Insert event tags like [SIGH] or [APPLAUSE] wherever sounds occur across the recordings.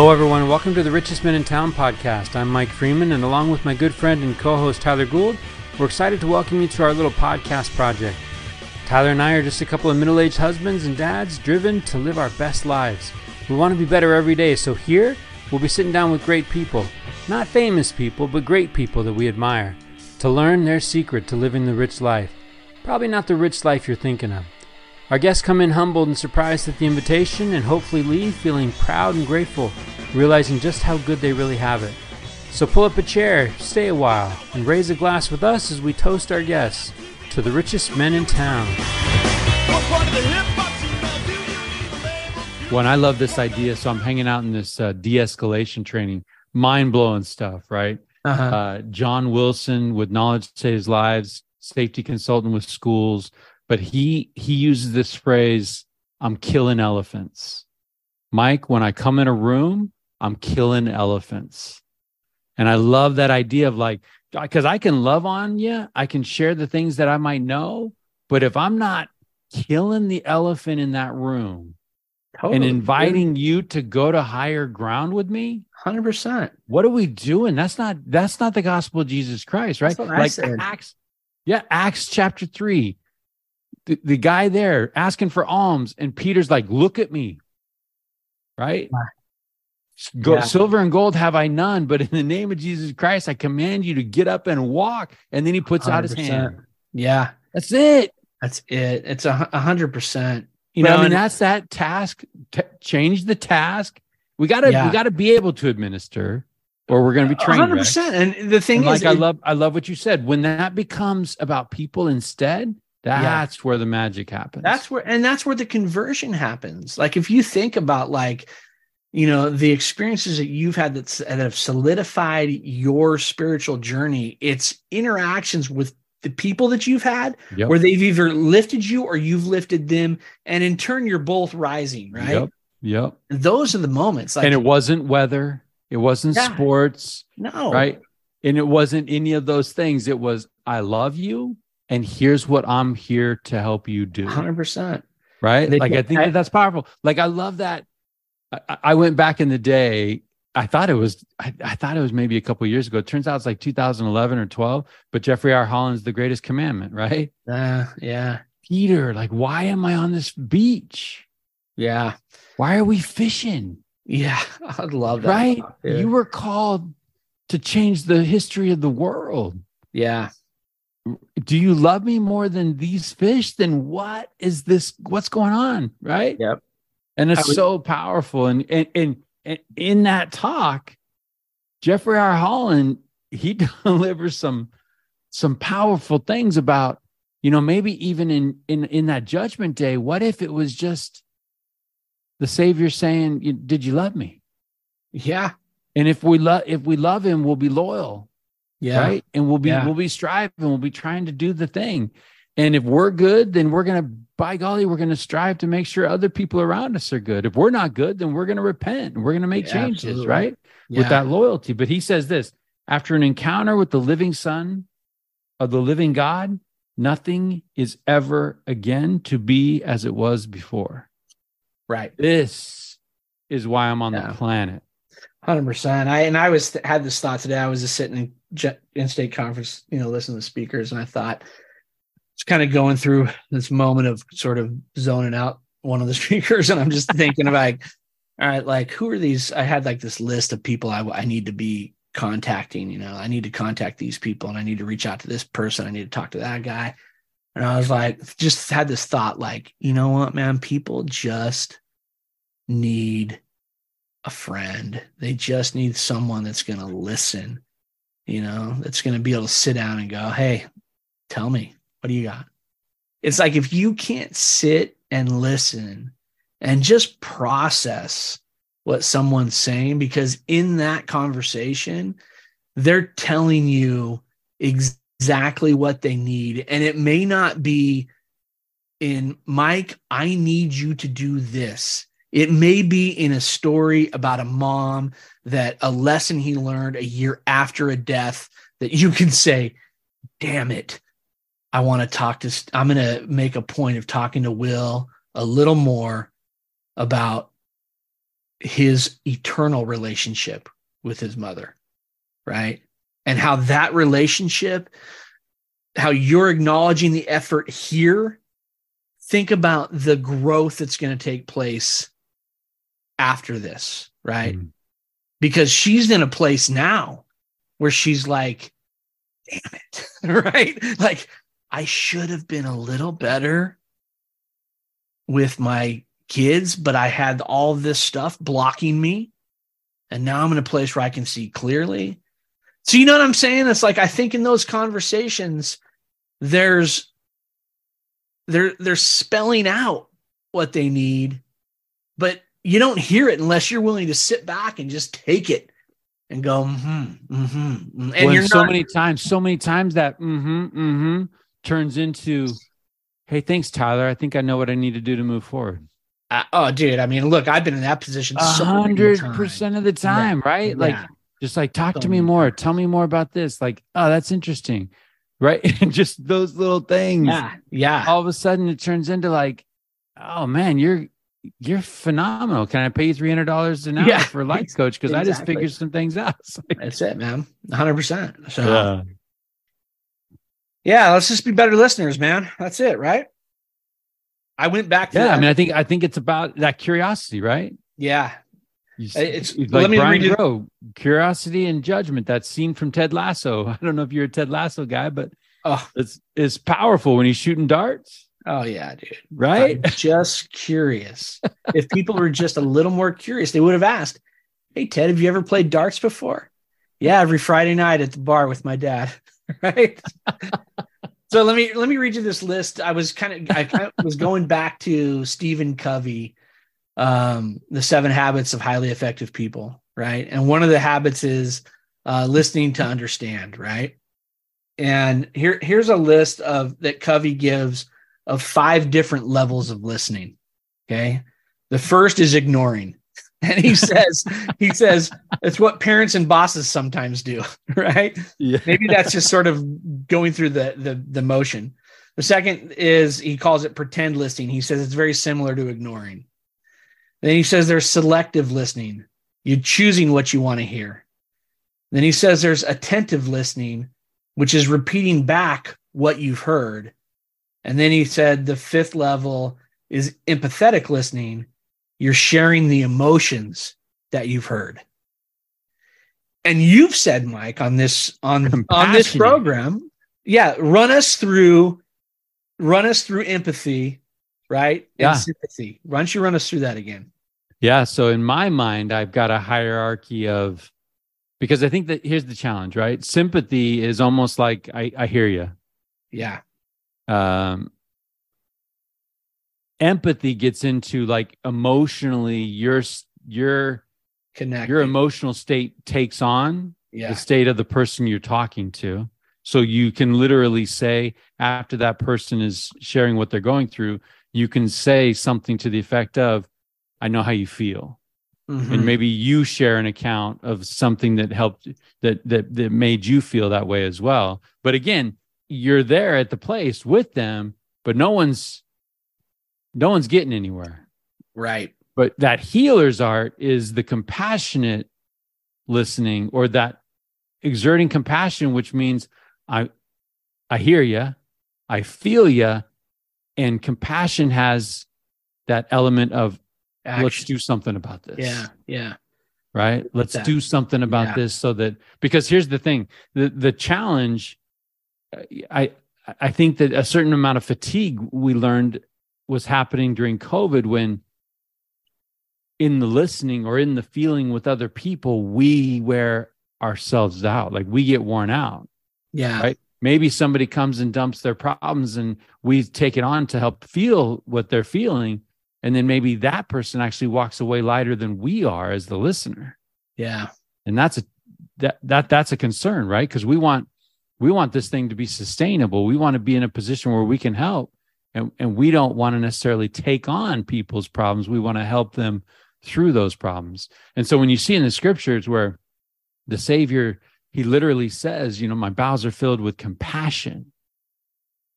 Hello, everyone. Welcome to the Richest Men in Town podcast. I'm Mike Freeman, and along with my good friend and co host Tyler Gould, we're excited to welcome you to our little podcast project. Tyler and I are just a couple of middle aged husbands and dads driven to live our best lives. We want to be better every day, so here we'll be sitting down with great people. Not famous people, but great people that we admire, to learn their secret to living the rich life. Probably not the rich life you're thinking of. Our guests come in humbled and surprised at the invitation and hopefully leave feeling proud and grateful, realizing just how good they really have it. So pull up a chair, stay a while, and raise a glass with us as we toast our guests to the richest men in town. Well, and I love this idea. So I'm hanging out in this uh, de escalation training, mind blowing stuff, right? Uh-huh. Uh, John Wilson with Knowledge Saves Lives, safety consultant with schools, but he he uses this phrase, "I'm killing elephants." Mike, when I come in a room, I'm killing elephants, and I love that idea of like because I can love on you, I can share the things that I might know, but if I'm not killing the elephant in that room and inviting you to go to higher ground with me, hundred percent. what are we doing? That's not that's not the gospel of Jesus Christ, right? That's what I like. Acts, yeah, Acts chapter three. The, the guy there asking for alms, and Peter's like, "Look at me," right? Go, Yeah. Silver and gold have I none, but in the name of Jesus Christ, I command you to get up and walk. And then he puts out his hand. Yeah, That's it. that's it. It's a hundred percent. You know, I mean, and- that's that task. T- change the task. We gotta, Yeah. we gotta be able to administer, or we're gonna be trained. hundred percent. And the thing And is, like I love, I love what you said. When that becomes about people instead, that's where the magic happens. that's where and that's where the conversion happens like if you think about like you know the experiences that you've had that's, that have solidified your spiritual journey it's interactions with the people that you've had Yep. where they've either lifted you or you've lifted them and in turn you're both rising right Yep. Yep. those are the moments like and it wasn't weather. It wasn't Yeah. sports. no right? And it wasn't any of those things. It was, I love you, and here's what I'm here to help you do. 100% Right? Like, I think that that's powerful. Like, I love that. I, I went back in the day. I thought it was, I, I thought it was maybe a couple years ago. It turns out it's like 2011 or 12, but Jeffrey R. Holland's The Greatest Commandment, right? uh, yeah Peter, like, why am I on this beach? yeah Why are we fishing? yeah [LAUGHS] I'd love that Right? You were called to change the history of the world. yeah do you love me more than these fish? Then what is this what's going on right? Yep. and it's would- so powerful. And, and and and in that talk jeffrey r. Holland he [LAUGHS] delivers some some powerful things about you know maybe even in in in that judgment day what if it was just the savior saying "You- did you love me? Yeah. And if we love if we love him we'll be loyal yeah right? And we'll be Yeah. we'll be striving, we'll be trying to do the thing. And if we're good, then we're gonna, by golly, we're gonna strive to make sure other people around us are good. If we're not good, then we're gonna repent and we're gonna make Yeah, changes, absolutely. right? yeah. With that loyalty. But he says this after an encounter with the living son of the living God, nothing is ever again to be as it was before. right This is why I'm on Yeah. the planet. Hundred percent. I and I was had this thought today. I was just sitting in in state conference, you know, listening to speakers, and I thought it's kind of going through this moment of sort of zoning out one of the [LAUGHS] speakers, and I'm just thinking about, like, all right, like who are these? I had like this list of people I, I need to be contacting. You know, I need to contact these people, and I need to reach out to this person. I need to talk to that guy. And I was like, just had this thought, like, you know what, man, people just need a friend. They just need someone that's going to listen, you know, that's going to be able to sit down and go, Hey, tell me, what do you got? It's like if you can't sit and listen and just process what someone's saying, because in that conversation, they're telling you exactly what they need. And it may not be in Mike, I need you to do this. It may be in a story about a mom that a lesson he learned a year after a death that you can say, damn it. I want to talk to, I'm going to make a point of talking to Will a little more about his eternal relationship with his mother, right? And how that relationship, how you're acknowledging the effort here. Think about the growth that's going to take place after this, right? Mm. Because she's in a place now where she's like, damn it, [LAUGHS] right? Like, I should have been a little better with my kids, but I had all this stuff blocking me. And now I'm in a place where I can see clearly. So, you know what I'm saying? It's like I think in those conversations, there's they're they're spelling out what they need, but you don't hear it unless you're willing to sit back and just take it and go, mm-hmm, mm-hmm. mm-hmm. And well, you're so not- many times, so many times that mm-hmm, mm-hmm turns into, hey, thanks, Tyler. I think I know what I need to do to move forward. Uh, oh, dude. I mean, look, I've been in that position a hundred percent of the time, yeah. right? Like, yeah. just like talk to me more. Tell me more about this. Like, oh, that's interesting, right? [LAUGHS] and just those little things. Yeah, yeah. All of a sudden, it turns into like, oh man, you're you're phenomenal. Can I pay you three hundred dollars an hour yeah. for a life coach? Because exactly. I just figured some things out. [LAUGHS] Like, that's it, man. One hundred percent. So. Yeah. Yeah, let's just be better listeners, man. That's it, right? I went back. yeah, that. I mean, I think I think it's about that curiosity, right? Yeah, you, it's like let me Brian read Crow, curiosity and judgment. That scene from Ted Lasso. [LAUGHS] I don't know if you're a Ted Lasso guy, but oh, it's it's powerful when he's shooting darts. Oh yeah, dude. Right? I'm just curious. [LAUGHS] if people were just a little more curious, they would have asked, "Hey Ted, have you ever played darts before?" Yeah, every Friday night at the bar with my dad. [LAUGHS] right? So let me let me read you this list. I was kind of I kind of was going back to Stephen Covey, um, the seven habits of highly effective people, right? And one of the habits is uh, listening to understand, right? And here here's a list of that Covey gives of five different levels of listening. Okay, the first is ignoring. [LAUGHS] And he says he says it's what parents and bosses sometimes do [LAUGHS] right? Yeah. maybe that's just sort of going through the, the the motion. The second is he calls it pretend listening. He says it's very similar to ignoring. Then he says there's selective listening. You're choosing what you want to hear. Then he says there's attentive listening which is repeating back what you've heard and then he said the fifth level is empathetic listening you're sharing the emotions that you've heard. And you've said, Mike, on this on on this program, yeah, run us through run us through empathy, right? Yeah. And sympathy. Why don't you run us through that again? Yeah. So in my mind, I've got a hierarchy of because I think that here's the challenge, right? Sympathy is almost like I, I hear you. Yeah. Um, empathy gets into like emotionally your your connect your emotional state takes on yeah. the state of the person you're talking to so you can literally say after that person is sharing what they're going through you can say something to the effect of i know how you feel mm-hmm. and maybe you share an account of something that helped that that that made you feel that way as well but again you're there at the place with them but no one's no one's getting anywhere. Right. But that healer's art is the compassionate listening or that exerting compassion, which means I I hear you, I feel you, and compassion has that element of Action. let's do something about this. Yeah, yeah. Right? Let's do something about yeah. this so that because here's the thing, the the challenge I I think that a certain amount of fatigue we learned was happening during COVID when in the listening or in the feeling with other people, we wear ourselves out. Like we get worn out. Yeah. Right. Maybe somebody comes and dumps their problems and we take it on to help feel what they're feeling. And then maybe that person actually walks away lighter than we are as the listener. Yeah. And that's a that that that's a concern, right? Because we want we want this thing to be sustainable. We want to be in a position where we can help and, and we don't want to necessarily take on people's problems we want to help them through those problems and so when you see in the scriptures where the savior he literally says you know my bowels are filled with compassion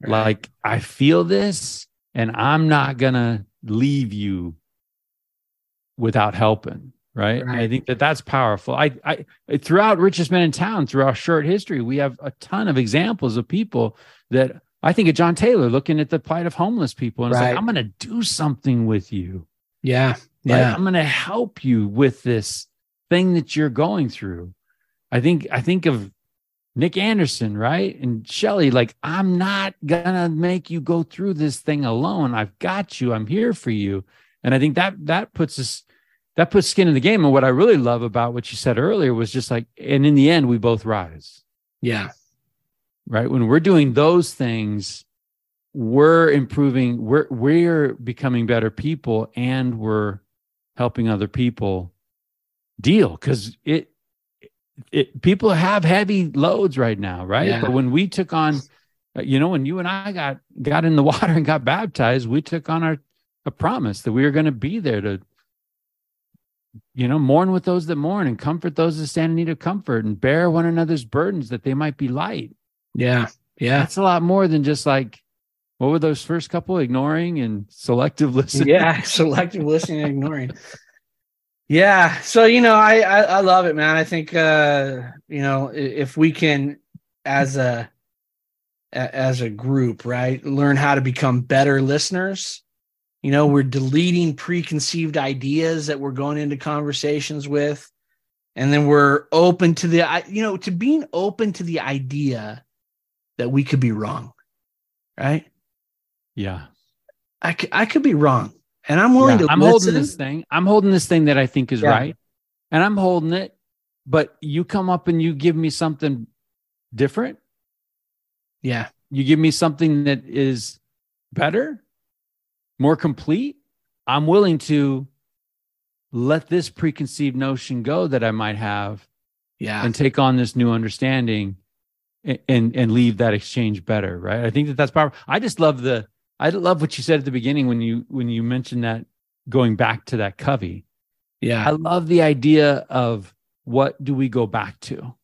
right. like i feel this and i'm not gonna leave you without helping. Right? Right. I think that that's powerful. I, I throughout richest men in town, through our short history, we have a ton of examples of people that I think of John Taylor looking at the plight of homeless people and it's like, I'm going to do something with you. Yeah. Right? Yeah. I'm going to help you with this thing that you're going through. I think I think of Nick Anderson, right? And Shelly, like, I'm not gonna make you go through this thing alone. I've got you. I'm here for you. And I think that that puts us that puts skin in the game. And what I really love about what you said earlier was just like, and in the end, we both rise, Yeah. right? When we're doing those things, we're improving, we're we're becoming better people and we're helping other people deal because it it people have heavy loads right now right Yeah. but when we took on you know when you and i got got in the [LAUGHS] water and got baptized we took on our a promise that we were going to be there to you know mourn with those that mourn and comfort those that stand in need of comfort and bear one another's burdens that they might be light Yeah. Yeah. that's a lot more than just like what were those first couple ignoring and selective listening yeah [LAUGHS] selective listening and ignoring yeah so you know I, I i love it man i think uh you know if we can as a a- as a group right learn how to become better listeners you know we're deleting preconceived ideas that we're going into conversations with and then we're open to the you know to being open to the idea that we could be wrong right yeah i could, I could be wrong and i'm willing Yeah, to I'm listen. holding this thing. I'm holding this thing that I think is Yeah. right. And I'm holding it. But you come up and you give me something different. yeah You give me something that is better, more complete. I'm willing to let this preconceived notion go that I might have yeah. and take on this new understanding and, and and leave that exchange better right? I think that that's powerful i just love the i love what you said at the beginning when you when you mentioned that going back to that covey. Yeah. I love the idea of what do we go back to?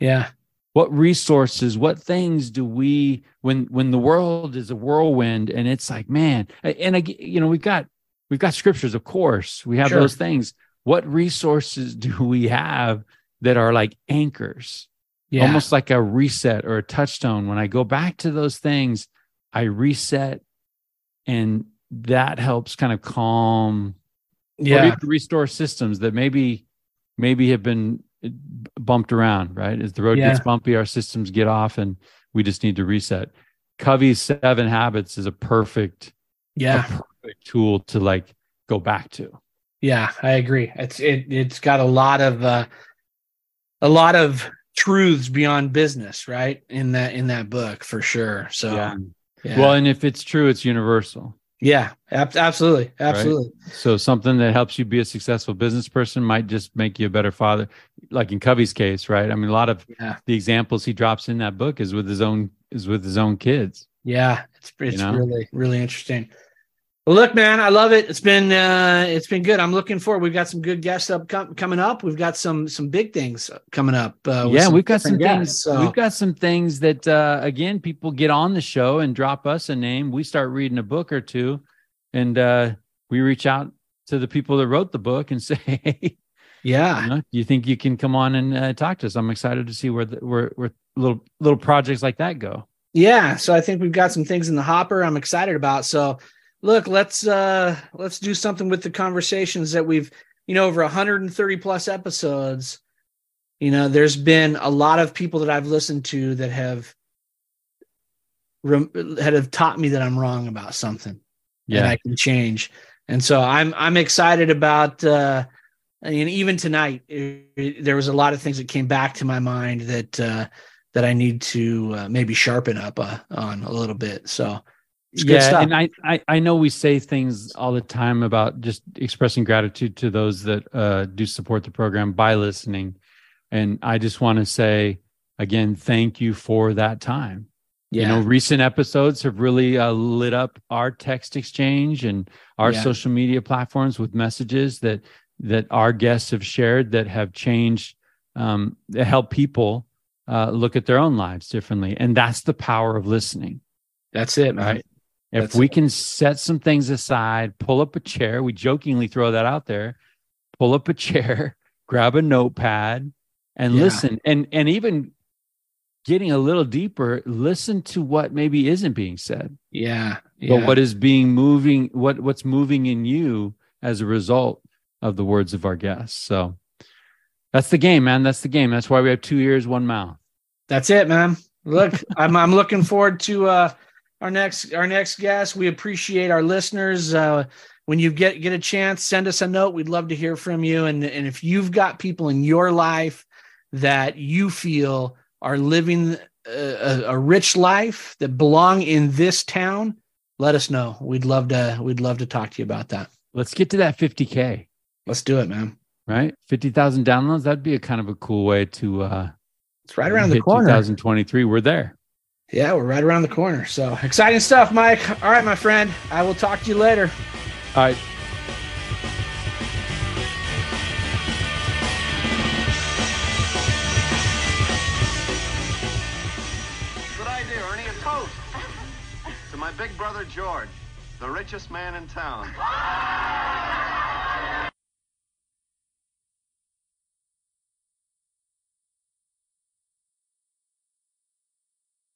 Yeah what resources what things do we when when the world is a whirlwind and it's like man and I, you know we've got we've got scriptures of course. We have Sure. those things. What resources do we have that are like anchors? Yeah. Almost like a reset or a touchstone. When i go back to those things i reset and that helps kind of calm yeah. restore systems that maybe maybe have been bumped around right? As the road Yeah. gets bumpy our systems get off and we just need to reset. Covey's seven habits is a perfect yeah. a perfect tool to like go back to. Yeah i agree. It's it it's got a lot of uh a lot of truths beyond business right? In that in that book for sure. So yeah, well and if it's true it's universal yeah ab- absolutely absolutely So something that helps you be a successful business person might just make you a better father, like in Covey's case, right? I mean, a lot of yeah the examples he drops in that book is with his own is with his own kids. yeah it's it's know? really really interesting well look man i love it it's been uh it's been good i'm looking forward we've got some good guests up com- coming up we've got some some big things coming up uh yeah, we've got some different things. guests, so- We've got some things that uh, again, people get on the show and drop us a name. We start reading a book or two, and uh, we reach out to the people that wrote the book and [LAUGHS] say, "Hey, yeah you know, do you think you can come on and uh, talk to us?" I'm excited to see where the, where where little little projects like that go. yeah so i think we've got some things in the hopper i'm excited about so look let's uh let's do something with the conversations that we've you know over 130 plus episodes. You know there's been a lot of people that i've listened to that have that have taught me that i'm wrong about something. And i can change. And so i'm i'm excited about uh and even tonight it, it- there was a lot of things that came back to my mind that uh that i need to uh, maybe sharpen up uh, on a little bit. So yeah, and I, I I know we say things all the time about just expressing gratitude to those that uh, do support the program by listening, and I just want to say again, thank you for that time. yeah You know, recent episodes have really uh, lit up our text exchange and our Yeah. social media platforms with messages that that our guests have shared that have changed, um, that help people uh, look at their own lives differently, and that's the power of listening. that's it man Right. If That's we it. can set some things aside, pull up a chair, we jokingly throw that out there, pull up a chair, [LAUGHS] grab a notepad, and Yeah. listen. And and even getting a little deeper, listen to what maybe isn't being said, Yeah. Yeah. but what is being moving, what what's moving in you as a result of the words of our guests. So that's the game, man. That's the game. That's why we have two ears, one mouth. That's it, man. Look, I'm I'm looking forward to uh our next our next guest. We appreciate our listeners. Uh when you get get a chance, send us a note. We'd love to hear from you. And and if you've got people in your life that you feel are living a, a, a rich life that belong in this town, let us know. We'd love to we'd love to talk to you about that. Let's get to that 50K, Let's do it, man. right? 50,000 downloads. That'd be a kind of a cool way to uh It's right around the corner. 2023. We're there. Yeah, we're right around the corner. So exciting stuff, Mike. All right, my friend. I will talk to you later. All right. Good idea, Ernie. A toast. to my big brother George, the richest man in town.